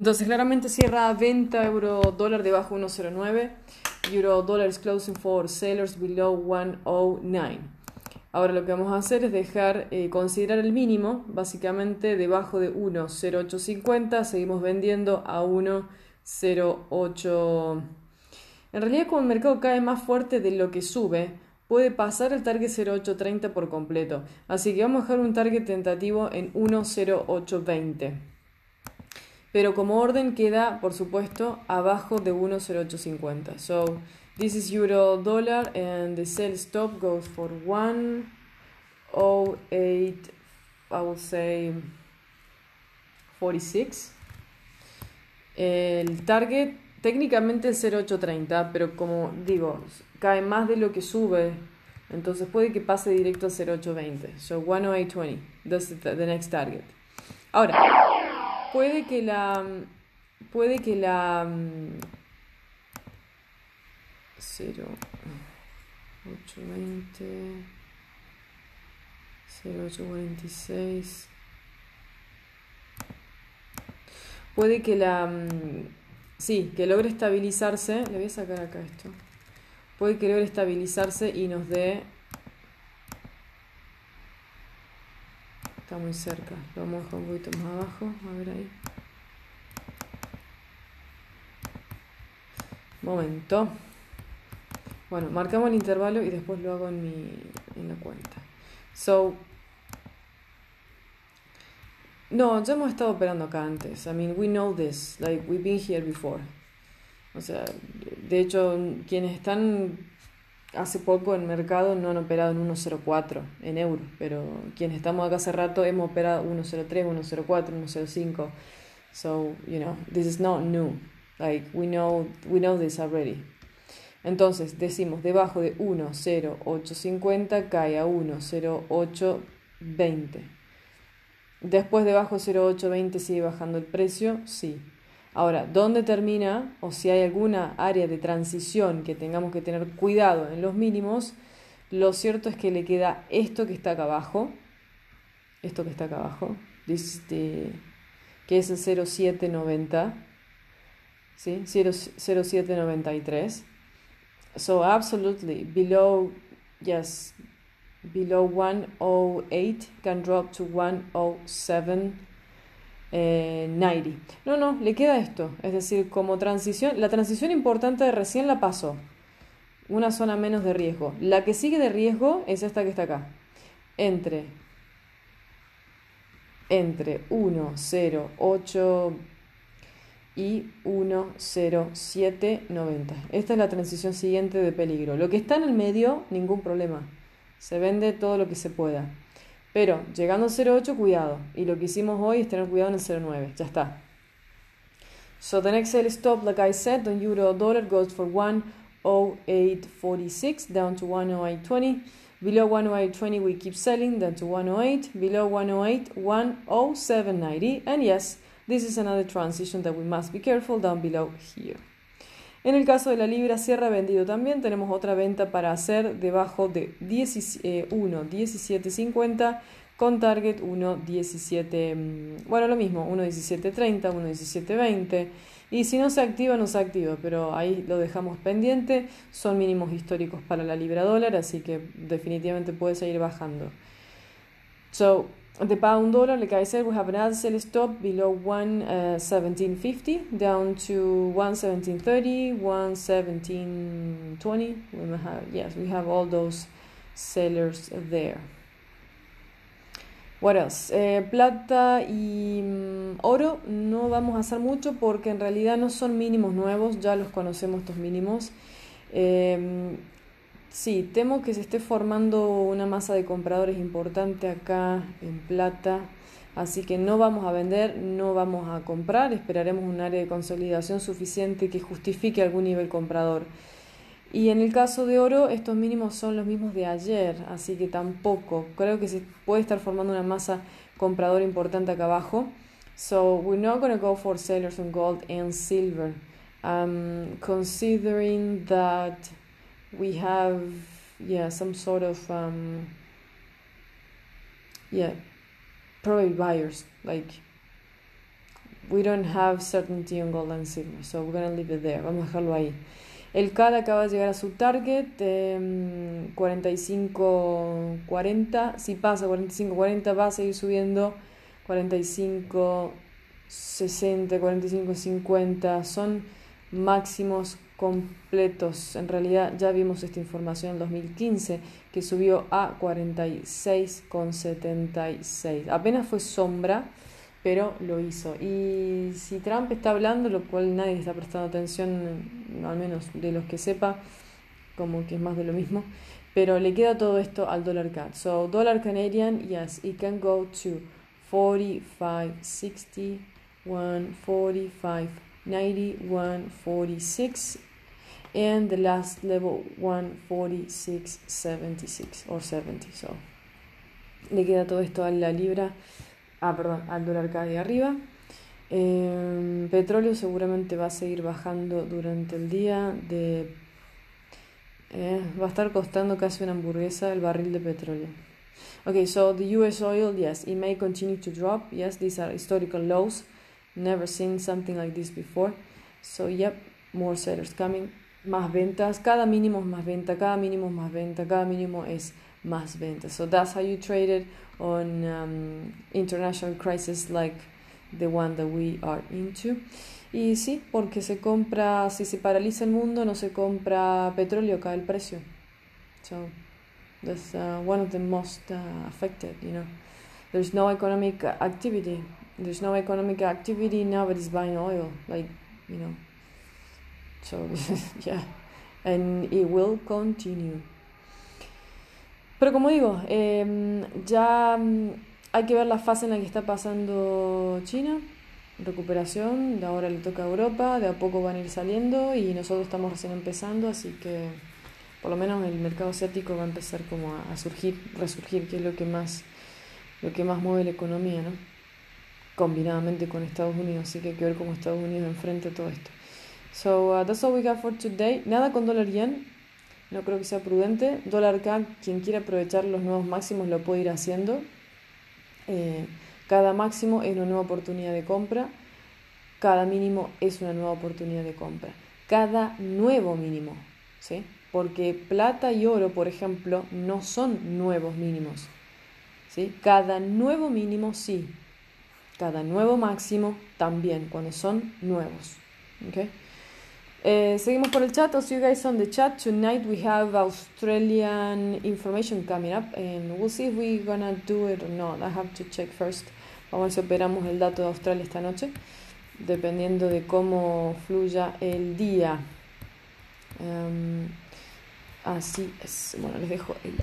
Entonces claramente cierra venta euro dólar debajo 1.09, euro dólar closing for sellers below 109. Ahora lo que vamos a hacer es dejar eh, considerar el mínimo, básicamente debajo de 1.0850, seguimos vendiendo a 1.08. En realidad como el mercado cae más fuerte de lo que sube, puede pasar el target 0.830 por completo. Así que vamos a dejar un target tentativo en 1.0820. Pero como orden queda, por supuesto, abajo de 1.0850. So This is euro dollar and the sell stop goes for 108 I would say 46. El target técnicamente es 0830, pero como digo, cae más de lo que sube, entonces puede que pase directo a 0820. So 10820, that's the, the next target. Ahora, puede que la puede que la 0, 820, 0846. Puede que la... Sí, que logre estabilizarse. Le voy a sacar acá esto. Puede que logre estabilizarse y nos dé... Está muy cerca. Lo vamos a dejar un poquito más abajo. A ver ahí. Momento. Bueno, marcamos el intervalo y después lo hago en, mi, en la cuenta. So, no, ya hemos estado operando acá antes. I mean, we know this. Like, we've been here before. O sea, de hecho, quienes están hace poco en mercado no han operado en 1.04 en euros, pero quienes estamos acá hace rato hemos operado 1.03, 1.04, 1.05. So, you know, this is not new. Like, we know, we know this already. Entonces decimos debajo de 1,0850 cae a 1,0820. Después debajo de 0,820 sigue bajando el precio, sí. Ahora, ¿dónde termina o si hay alguna área de transición que tengamos que tener cuidado en los mínimos? Lo cierto es que le queda esto que está acá abajo, esto que está acá abajo, que es el 0790, ¿sí? 0793 so absolutely below yes below 108 can drop to 107 eh, 90 no no le queda esto es decir como transición la transición importante recién la pasó una zona menos de riesgo la que sigue de riesgo es esta que está acá entre entre 1 0 8 y 10790. Esta es la transición siguiente de peligro. Lo que está en el medio, ningún problema. Se vende todo lo que se pueda. Pero llegando a 08, cuidado. Y lo que hicimos hoy es tener cuidado en el 09. Ya está. So the next sell stop, like I said, on euro dollar goes for 108.46 down to 108.20. Below 108.20 we keep selling down to 108. Below 108, 107.90. And yes, This is another transition that we must be careful down below here. En el caso de la libra cierra vendido también, tenemos otra venta para hacer debajo de 1.1750 eh, con target 1.17, mm, bueno lo mismo, 1.1730, 1.1720 y si no se activa no se activa, pero ahí lo dejamos pendiente, son mínimos históricos para la libra dólar, así que definitivamente puede seguir bajando. So, the pound dollar, like I said, we have another sell stop below 117.50 uh, down to 117.30, 117.20. We have, yes, we have all those sellers there. What else? Eh, plata y um, oro no vamos a hacer mucho porque en realidad no son mínimos nuevos, ya los conocemos estos mínimos. Eh, Sí, temo que se esté formando una masa de compradores importante acá en plata, así que no vamos a vender, no vamos a comprar, esperaremos un área de consolidación suficiente que justifique algún nivel comprador. Y en el caso de oro, estos mínimos son los mismos de ayer, así que tampoco. Creo que se puede estar formando una masa compradora importante acá abajo. So we're not going to go for sellers on gold and silver. Um, considering that we have yeah some sort of um, yeah probably buyers like we don't have certainty on gold and silver, so we're gonna leave it there. Vamos a dejarlo ahí. El CAD acaba de llegar a su target, 45.40. Si pasa 45.40 va a seguir subiendo 45.60, 45.50. Son máximos completos. En realidad ya vimos esta información en 2015 que subió a 46,76. Apenas fue sombra, pero lo hizo. Y si Trump está hablando, lo cual nadie está prestando atención, al menos de los que sepa, como que es más de lo mismo, pero le queda todo esto al dólar CAD. So, dollar Canadian, yes, it can go to 45.60, 145. 91.46 and the last level 146.76 or 70 so. Le queda todo esto a la libra ah perdón al dólar arriba. Eh, petróleo seguramente va a seguir bajando durante el día de eh, va a estar costando casi una hamburguesa el barril de petróleo. Okay so the US oil yes it may continue to drop. Yes these are historical lows. Never seen something like this before. So, yep, more sellers coming. Más ventas. Cada mínimo es más venta. Cada mínimo es más venta. Cada mínimo es más venta. So, that's how you trade it on um, international crisis like the one that we are into. Y sí, porque se compra, si se paraliza el mundo, no se compra petróleo, cae el precio. So, that's uh, one of the most uh, affected, you know. There's no economic activity there's no economic activity, nobody's buying oil, like, you know. So, yeah, and it will continue. Pero como digo, eh, ya mm, hay que ver la fase en la que está pasando China, recuperación, de ahora le toca a Europa, de a poco van a ir saliendo y nosotros estamos recién empezando, así que por lo menos el mercado asiático va a empezar como a, a surgir, resurgir, que es lo que más, lo que más mueve la economía, ¿no? combinadamente con Estados Unidos, así que hay que ver cómo Estados Unidos enfrenta todo esto. So uh, that's all we got for today. Nada con dólar yen, no creo que sea prudente. Dólar CAD, quien quiera aprovechar los nuevos máximos lo puede ir haciendo. Eh, cada máximo es una nueva oportunidad de compra, cada mínimo es una nueva oportunidad de compra. Cada nuevo mínimo, ¿sí? Porque plata y oro, por ejemplo, no son nuevos mínimos. ¿sí? Cada nuevo mínimo sí, cada nuevo máximo también cuando son nuevos. Okay? Uh, seguimos por el chat. I'll see you guys on the chat. Tonight we have Australian information coming up and we'll see if we're gonna do it or not. I have to check first. Vamos a ver si operamos el dato de Australia esta noche, dependiendo de cómo fluya el día. Um, así es. Bueno, les dejo el